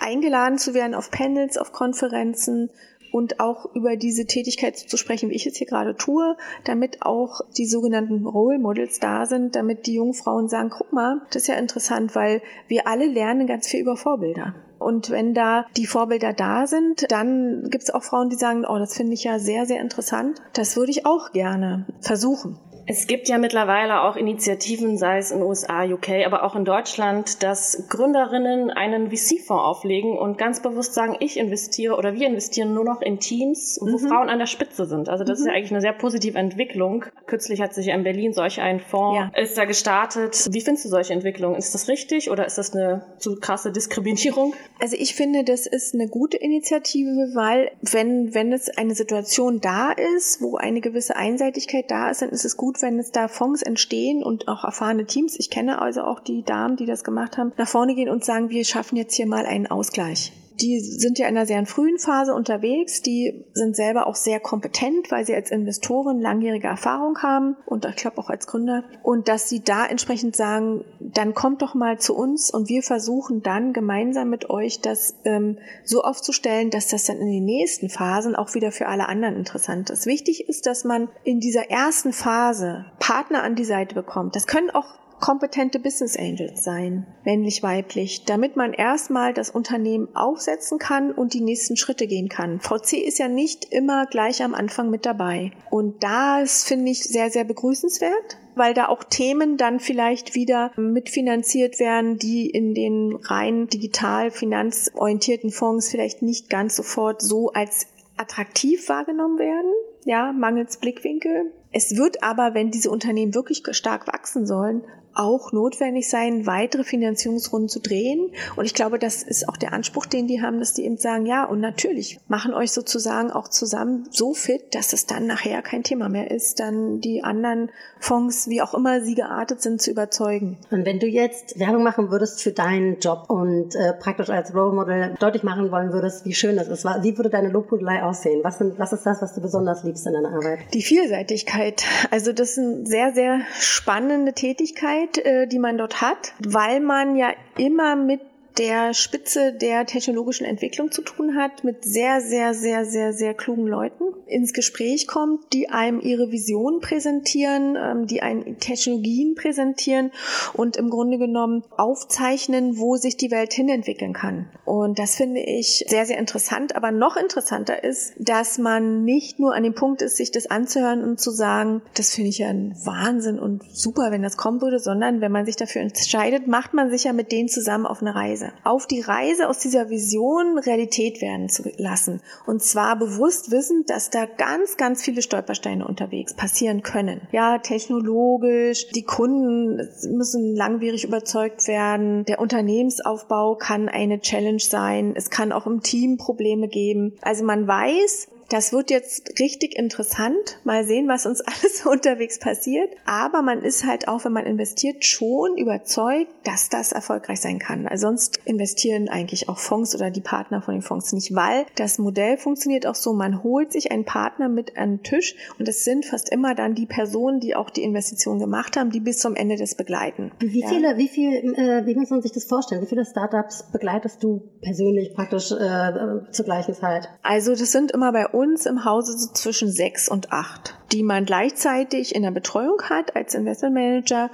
eingeladen zu werden auf Panels, auf Konferenzen und auch über diese Tätigkeit zu sprechen, wie ich es hier gerade tue, damit auch die sogenannten Role Models da sind, damit die jungen Frauen sagen, guck mal, das ist ja interessant, weil wir alle lernen ganz viel über Vorbilder. Und wenn da die Vorbilder da sind, dann gibt es auch Frauen, die sagen, oh, das finde ich ja sehr, sehr interessant. Das würde ich auch gerne versuchen. Es gibt ja mittlerweile auch Initiativen, sei es in USA, UK, aber auch in Deutschland, dass Gründerinnen einen VC-Fonds auflegen und ganz bewusst sagen, ich investiere oder wir investieren nur noch in Teams, wo mhm. Frauen an der Spitze sind. Also das mhm. ist ja eigentlich eine sehr positive Entwicklung. Kürzlich hat sich in Berlin solch ein Fonds ja. ist da gestartet. Wie findest du solche Entwicklungen? Ist das richtig oder ist das eine zu krasse Diskriminierung? Also ich finde, das ist eine gute Initiative, weil wenn, wenn es eine Situation da ist, wo eine gewisse Einseitigkeit da ist, dann ist es gut, wenn es da Fonds entstehen und auch erfahrene Teams, ich kenne also auch die Damen, die das gemacht haben, nach vorne gehen und sagen, wir schaffen jetzt hier mal einen Ausgleich. Die sind ja in einer sehr frühen Phase unterwegs. Die sind selber auch sehr kompetent, weil sie als Investoren langjährige Erfahrung haben und ich glaube auch als Gründer. Und dass sie da entsprechend sagen, dann kommt doch mal zu uns und wir versuchen dann gemeinsam mit euch das ähm, so aufzustellen, dass das dann in den nächsten Phasen auch wieder für alle anderen interessant ist. Wichtig ist, dass man in dieser ersten Phase Partner an die Seite bekommt. Das können auch kompetente Business Angels sein, männlich, weiblich, damit man erstmal das Unternehmen aufsetzen kann und die nächsten Schritte gehen kann. VC ist ja nicht immer gleich am Anfang mit dabei. Und das finde ich sehr, sehr begrüßenswert weil da auch Themen dann vielleicht wieder mitfinanziert werden, die in den rein digital finanzorientierten Fonds vielleicht nicht ganz sofort so als attraktiv wahrgenommen werden, ja, mangels Blickwinkel. Es wird aber, wenn diese Unternehmen wirklich stark wachsen sollen, auch notwendig sein, weitere Finanzierungsrunden zu drehen. Und ich glaube, das ist auch der Anspruch, den die haben, dass die eben sagen, ja, und natürlich machen euch sozusagen auch zusammen so fit, dass es dann nachher kein Thema mehr ist, dann die anderen Fonds, wie auch immer sie geartet sind, zu überzeugen. Und wenn du jetzt Werbung machen würdest für deinen Job und äh, praktisch als Role Model deutlich machen wollen würdest, wie schön das ist, wie würde deine Lobhudelei aussehen? Was, sind, was ist das, was du besonders liebst in deiner Arbeit? Die Vielseitigkeit. Also das ist eine sehr, sehr spannende Tätigkeit Freiheit, äh, die man dort hat, weil man ja immer mit der Spitze der technologischen Entwicklung zu tun hat, mit sehr, sehr, sehr, sehr, sehr klugen Leuten ins Gespräch kommt, die einem ihre Vision präsentieren, ähm, die einen Technologien präsentieren und im Grunde genommen aufzeichnen, wo sich die Welt hinentwickeln kann. Und das finde ich sehr, sehr interessant. Aber noch interessanter ist, dass man nicht nur an dem Punkt ist, sich das anzuhören und zu sagen, das finde ich ja ein Wahnsinn und super, wenn das kommen würde, sondern wenn man sich dafür entscheidet, macht man sich ja mit denen zusammen auf eine Reise. Auf die Reise aus dieser Vision Realität werden zu lassen. Und zwar bewusst wissend, dass da ganz, ganz viele Stolpersteine unterwegs passieren können. Ja, technologisch, die Kunden müssen langwierig überzeugt werden. Der Unternehmensaufbau kann eine Challenge sein. Es kann auch im Team Probleme geben. Also man weiß, das wird jetzt richtig interessant. Mal sehen, was uns *laughs* alles unterwegs passiert. Aber man ist halt auch, wenn man investiert, schon überzeugt, dass das erfolgreich sein kann. Also sonst investieren eigentlich auch Fonds oder die Partner von den Fonds nicht, weil das Modell funktioniert auch so. Man holt sich einen Partner mit an den Tisch und es sind fast immer dann die Personen, die auch die Investition gemacht haben, die bis zum Ende des begleiten. Wie ja. viele, wie viel, äh, wie muss man sich das vorstellen? Wie viele Startups begleitest du persönlich praktisch äh, zur gleichen Zeit? Also das sind immer bei uns uns im Hause so zwischen sechs und acht die man gleichzeitig in der Betreuung hat als Investmentmanager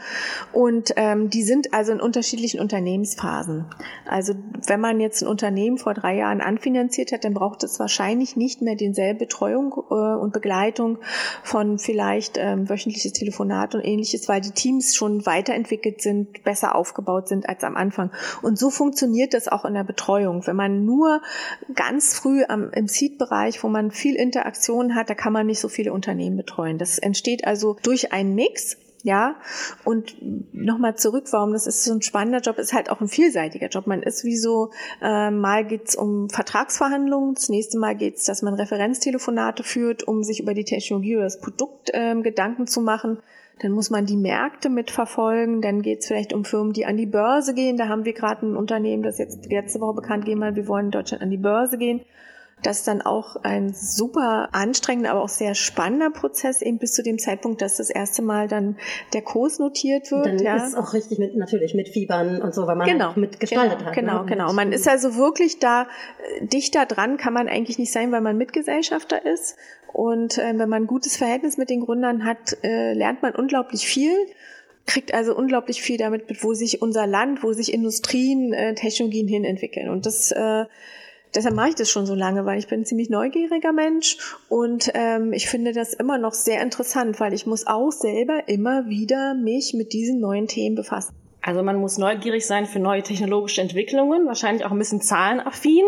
und ähm, die sind also in unterschiedlichen Unternehmensphasen. Also wenn man jetzt ein Unternehmen vor drei Jahren anfinanziert hat, dann braucht es wahrscheinlich nicht mehr denselbe Betreuung äh, und Begleitung von vielleicht ähm, wöchentliches Telefonat und ähnliches, weil die Teams schon weiterentwickelt sind, besser aufgebaut sind als am Anfang. Und so funktioniert das auch in der Betreuung. Wenn man nur ganz früh am, im Seed-Bereich, wo man viel Interaktion hat, da kann man nicht so viele Unternehmen betreuen betreuen. Das entsteht also durch einen Mix ja, und nochmal zurück, warum das ist so ein spannender Job, ist halt auch ein vielseitiger Job. Man ist wie so, äh, mal geht's um Vertragsverhandlungen, das nächste Mal geht's, dass man Referenztelefonate führt, um sich über die Technologie oder das Produkt äh, Gedanken zu machen. Dann muss man die Märkte mitverfolgen. Dann geht's vielleicht um Firmen, die an die Börse gehen. Da haben wir gerade ein Unternehmen, das jetzt letzte Woche bekannt gegeben hat, wir wollen in Deutschland an die Börse gehen. Das ist dann auch ein super anstrengender, aber auch sehr spannender Prozess, eben bis zu dem Zeitpunkt, dass das erste Mal dann der Kurs notiert wird. Dann ja. ist es auch richtig mit, natürlich mit Fiebern und so, weil man genau, mitgestaltet genau, hat. Genau, ne? genau. Man ist also wirklich da, äh, dichter dran kann man eigentlich nicht sein, weil man Mitgesellschafter ist. Und äh, wenn man ein gutes Verhältnis mit den Gründern hat, äh, lernt man unglaublich viel kriegt also unglaublich viel damit mit, wo sich unser Land, wo sich Industrien, äh, Technologien hin entwickeln. Und das äh, deshalb mache ich das schon so lange, weil ich bin ein ziemlich neugieriger Mensch und ähm, ich finde das immer noch sehr interessant, weil ich muss auch selber immer wieder mich mit diesen neuen Themen befassen. Also man muss neugierig sein für neue technologische Entwicklungen, wahrscheinlich auch ein bisschen zahlenaffin.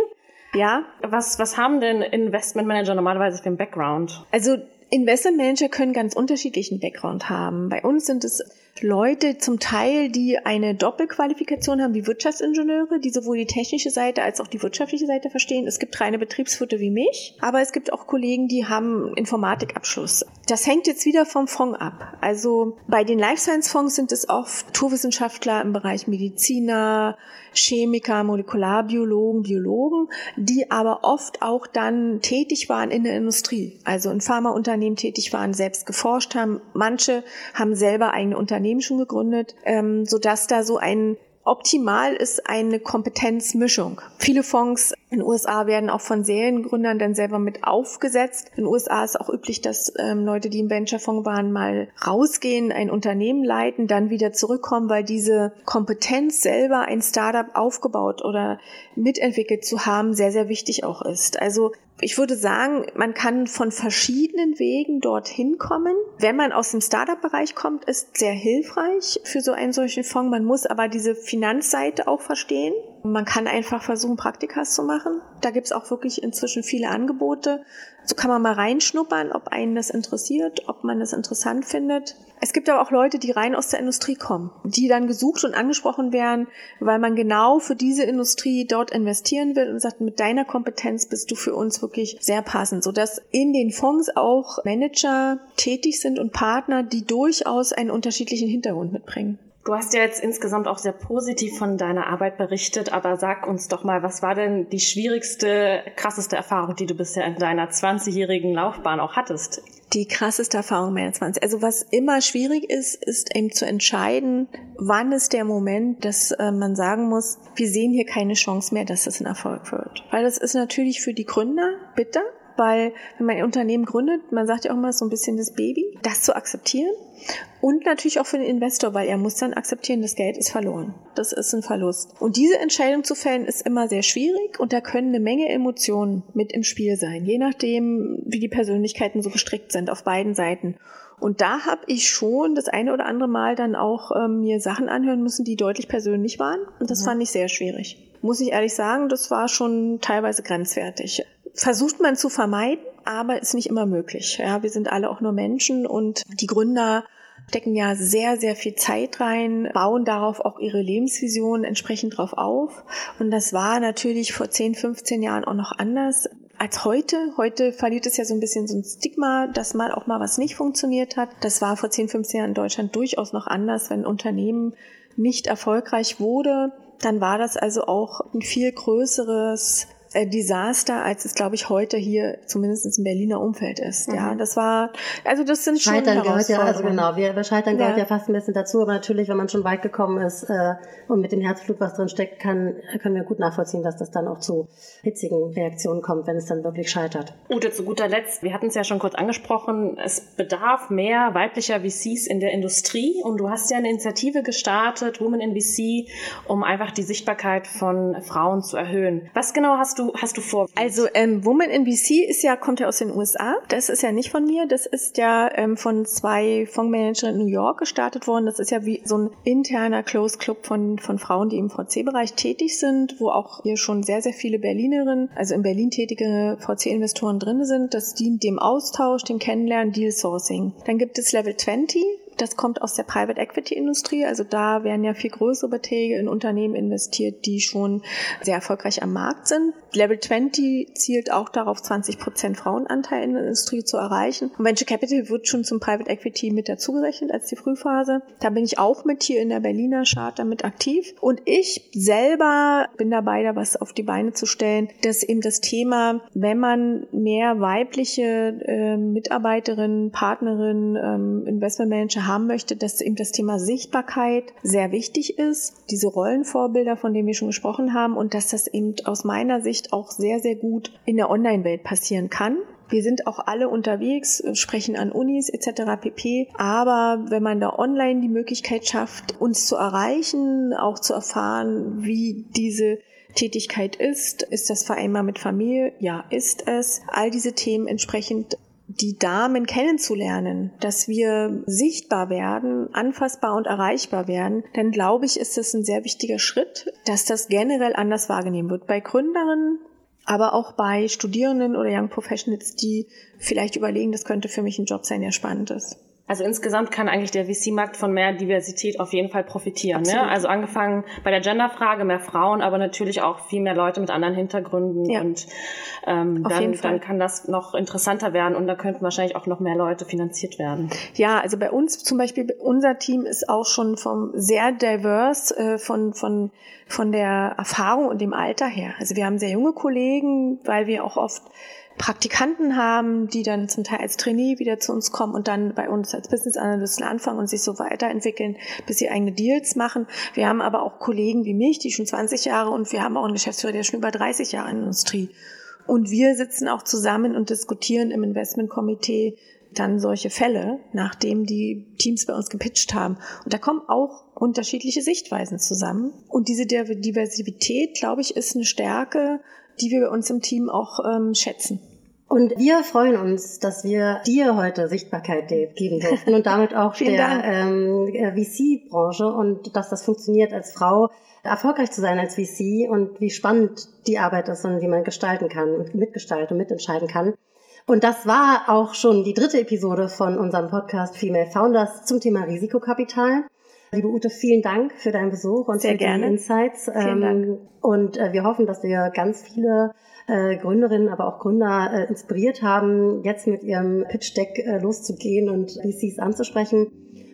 Ja, was, was haben denn Investmentmanager normalerweise für einen Background? Also Investmentmanager können ganz unterschiedlichen Background haben. Bei uns sind es Leute zum Teil, die eine Doppelqualifikation haben, wie Wirtschaftsingenieure, die sowohl die technische Seite als auch die wirtschaftliche Seite verstehen. Es gibt reine Betriebswirte wie mich, aber es gibt auch Kollegen, die haben Informatikabschluss. Das hängt jetzt wieder vom Fonds ab. Also bei den Life Science Fonds sind es oft Naturwissenschaftler im Bereich Mediziner, Chemiker, Molekularbiologen, Biologen, die aber oft auch dann tätig waren in der Industrie, also in Pharmaunternehmen tätig waren, selbst geforscht haben. Manche haben selber eigene Unternehmen schon gegründet, ähm, sodass da so ein Optimal ist eine Kompetenzmischung. Viele Fonds in den USA werden auch von Seriengründern dann selber mit aufgesetzt. In den USA ist auch üblich, dass ähm, Leute, die im Venture-Fonds waren, mal rausgehen, ein Unternehmen leiten, dann wieder zurückkommen, weil diese Kompetenz selber ein Startup aufgebaut oder mitentwickelt zu haben, sehr, sehr wichtig auch ist. Also ich würde sagen, man kann von verschiedenen Wegen dorthin kommen. Wenn man aus dem Startup-Bereich kommt, ist sehr hilfreich für so einen solchen Fonds. Man muss aber diese Finanzseite auch verstehen. Man kann einfach versuchen, Praktikas zu machen. Da gibt's auch wirklich inzwischen viele Angebote. So kann man mal reinschnuppern, ob einen das interessiert, ob man das interessant findet. Es gibt aber auch Leute, die rein aus der Industrie kommen, die dann gesucht und angesprochen werden, weil man genau für diese Industrie dort investieren will und sagt, mit deiner Kompetenz bist du für uns wirklich sehr passend, sodass in den Fonds auch Manager tätig sind und Partner, die durchaus einen unterschiedlichen Hintergrund mitbringen. Du hast ja jetzt insgesamt auch sehr positiv von deiner Arbeit berichtet, aber sag uns doch mal, was war denn die schwierigste, krasseste Erfahrung, die du bisher in deiner 20-jährigen Laufbahn auch hattest? Die krasseste Erfahrung meiner 20. Also was immer schwierig ist, ist eben zu entscheiden, wann ist der Moment, dass äh, man sagen muss, wir sehen hier keine Chance mehr, dass das ein Erfolg wird. Weil das ist natürlich für die Gründer bitter, weil wenn man ein Unternehmen gründet, man sagt ja auch immer so ein bisschen das Baby, das zu akzeptieren und natürlich auch für den Investor, weil er muss dann akzeptieren, das Geld ist verloren. Das ist ein Verlust. Und diese Entscheidung zu fällen ist immer sehr schwierig und da können eine Menge Emotionen mit im Spiel sein, je nachdem, wie die Persönlichkeiten so gestrickt sind auf beiden Seiten. Und da habe ich schon das eine oder andere Mal dann auch ähm, mir Sachen anhören müssen, die deutlich persönlich waren. Und das ja. fand ich sehr schwierig. Muss ich ehrlich sagen, das war schon teilweise grenzwertig. Versucht man zu vermeiden, aber ist nicht immer möglich. Ja, wir sind alle auch nur Menschen und die Gründer stecken ja sehr, sehr viel Zeit rein, bauen darauf auch ihre Lebensvision entsprechend drauf auf. Und das war natürlich vor 10, 15 Jahren auch noch anders als heute. Heute verliert es ja so ein bisschen so ein Stigma, dass mal auch mal was nicht funktioniert hat. Das war vor 10, 15 Jahren in Deutschland durchaus noch anders, wenn ein Unternehmen nicht erfolgreich wurde. Dann war das also auch ein viel größeres Desaster, als es, glaube ich, heute hier zumindest im Berliner Umfeld ist. Mhm. Ja, das war, also das sind schon Scheitern gehört ja, also genau, wir, wir Scheitern ja. gehört ja fast ein bisschen dazu, aber natürlich, wenn man schon weit gekommen ist äh, und mit dem Herzflug was drin steckt, kann, können wir gut nachvollziehen, dass das dann auch zu hitzigen Reaktionen kommt, wenn es dann wirklich scheitert. Ute, zu guter Letzt, wir hatten es ja schon kurz angesprochen, es bedarf mehr weiblicher VCs in der Industrie und du hast ja eine Initiative gestartet, Women in VC, um einfach die Sichtbarkeit von Frauen zu erhöhen. Was genau hast du, hast du vor? Also ähm, Woman in VC ist ja, kommt ja aus den USA. Das ist ja nicht von mir. Das ist ja ähm, von zwei Fondsmanagern in New York gestartet worden. Das ist ja wie so ein interner Close Club von, von Frauen, die im VC-Bereich tätig sind, wo auch hier schon sehr, sehr viele Berlinerinnen, also in Berlin tätige VC-Investoren drin sind. Das dient dem Austausch, dem Kennenlernen, Deal Sourcing. Dann gibt es Level 20. Das kommt aus der Private Equity Industrie. Also da werden ja viel größere Beträge in Unternehmen investiert, die schon sehr erfolgreich am Markt sind. Level 20 zielt auch darauf, 20 Prozent Frauenanteil in der Industrie zu erreichen. Und Venture Capital wird schon zum Private Equity mit dazugerechnet als die Frühphase. Da bin ich auch mit hier in der Berliner Charta mit aktiv. Und ich selber bin dabei, da was auf die Beine zu stellen, dass eben das Thema, wenn man mehr weibliche äh, Mitarbeiterinnen, Partnerinnen, ähm, Investmentmanager haben möchte, dass eben das Thema Sichtbarkeit sehr wichtig ist, diese Rollenvorbilder, von denen wir schon gesprochen haben, und dass das eben aus meiner Sicht auch sehr, sehr gut in der Online-Welt passieren kann. Wir sind auch alle unterwegs, sprechen an Unis etc. pp. Aber wenn man da online die Möglichkeit schafft, uns zu erreichen, auch zu erfahren, wie diese Tätigkeit ist, ist das vereinbar mit Familie? Ja, ist es. All diese Themen entsprechend die Damen kennenzulernen, dass wir sichtbar werden, anfassbar und erreichbar werden, dann glaube ich, ist es ein sehr wichtiger Schritt, dass das generell anders wahrgenommen wird. Bei Gründerinnen, aber auch bei Studierenden oder Young Professionals, die vielleicht überlegen, das könnte für mich ein Job sein, der spannend ist. Also insgesamt kann eigentlich der VC-Markt von mehr Diversität auf jeden Fall profitieren. Ne? Also angefangen bei der Genderfrage mehr Frauen, aber natürlich auch viel mehr Leute mit anderen Hintergründen. Ja. Und ähm, dann, dann kann das noch interessanter werden und da könnten wahrscheinlich auch noch mehr Leute finanziert werden. Ja, also bei uns zum Beispiel, unser Team ist auch schon vom sehr diverse äh, von, von, von der Erfahrung und dem Alter her. Also wir haben sehr junge Kollegen, weil wir auch oft Praktikanten haben, die dann zum Teil als Trainee wieder zu uns kommen und dann bei uns als Business Analysten anfangen und sich so weiterentwickeln, bis sie eigene Deals machen. Wir haben aber auch Kollegen wie mich, die schon 20 Jahre und wir haben auch einen Geschäftsführer, der schon über 30 Jahre in der Industrie. Und wir sitzen auch zusammen und diskutieren im Investmentkomitee dann solche Fälle, nachdem die Teams bei uns gepitcht haben. Und da kommen auch unterschiedliche Sichtweisen zusammen. Und diese Diversität, glaube ich, ist eine Stärke, die wir bei uns im Team auch ähm, schätzen. Und wir freuen uns, dass wir dir heute Sichtbarkeit geben durften und damit auch *laughs* der ähm, äh, VC-Branche und dass das funktioniert als Frau erfolgreich zu sein als VC und wie spannend die Arbeit ist und wie man gestalten kann, mitgestalten und mitentscheiden kann. Und das war auch schon die dritte Episode von unserem Podcast Female Founders zum Thema Risikokapital. Liebe Ute, vielen Dank für deinen Besuch und Sehr für gerne. die Insights. Vielen Dank. Ähm, und äh, wir hoffen, dass wir ganz viele äh, Gründerinnen, aber auch Gründer äh, inspiriert haben, jetzt mit ihrem Pitch-Deck äh, loszugehen und VCs anzusprechen.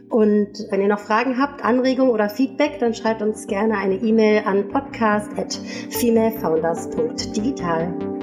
Und wenn ihr noch Fragen habt, Anregungen oder Feedback, dann schreibt uns gerne eine E-Mail an podcast@femalefounders.digital.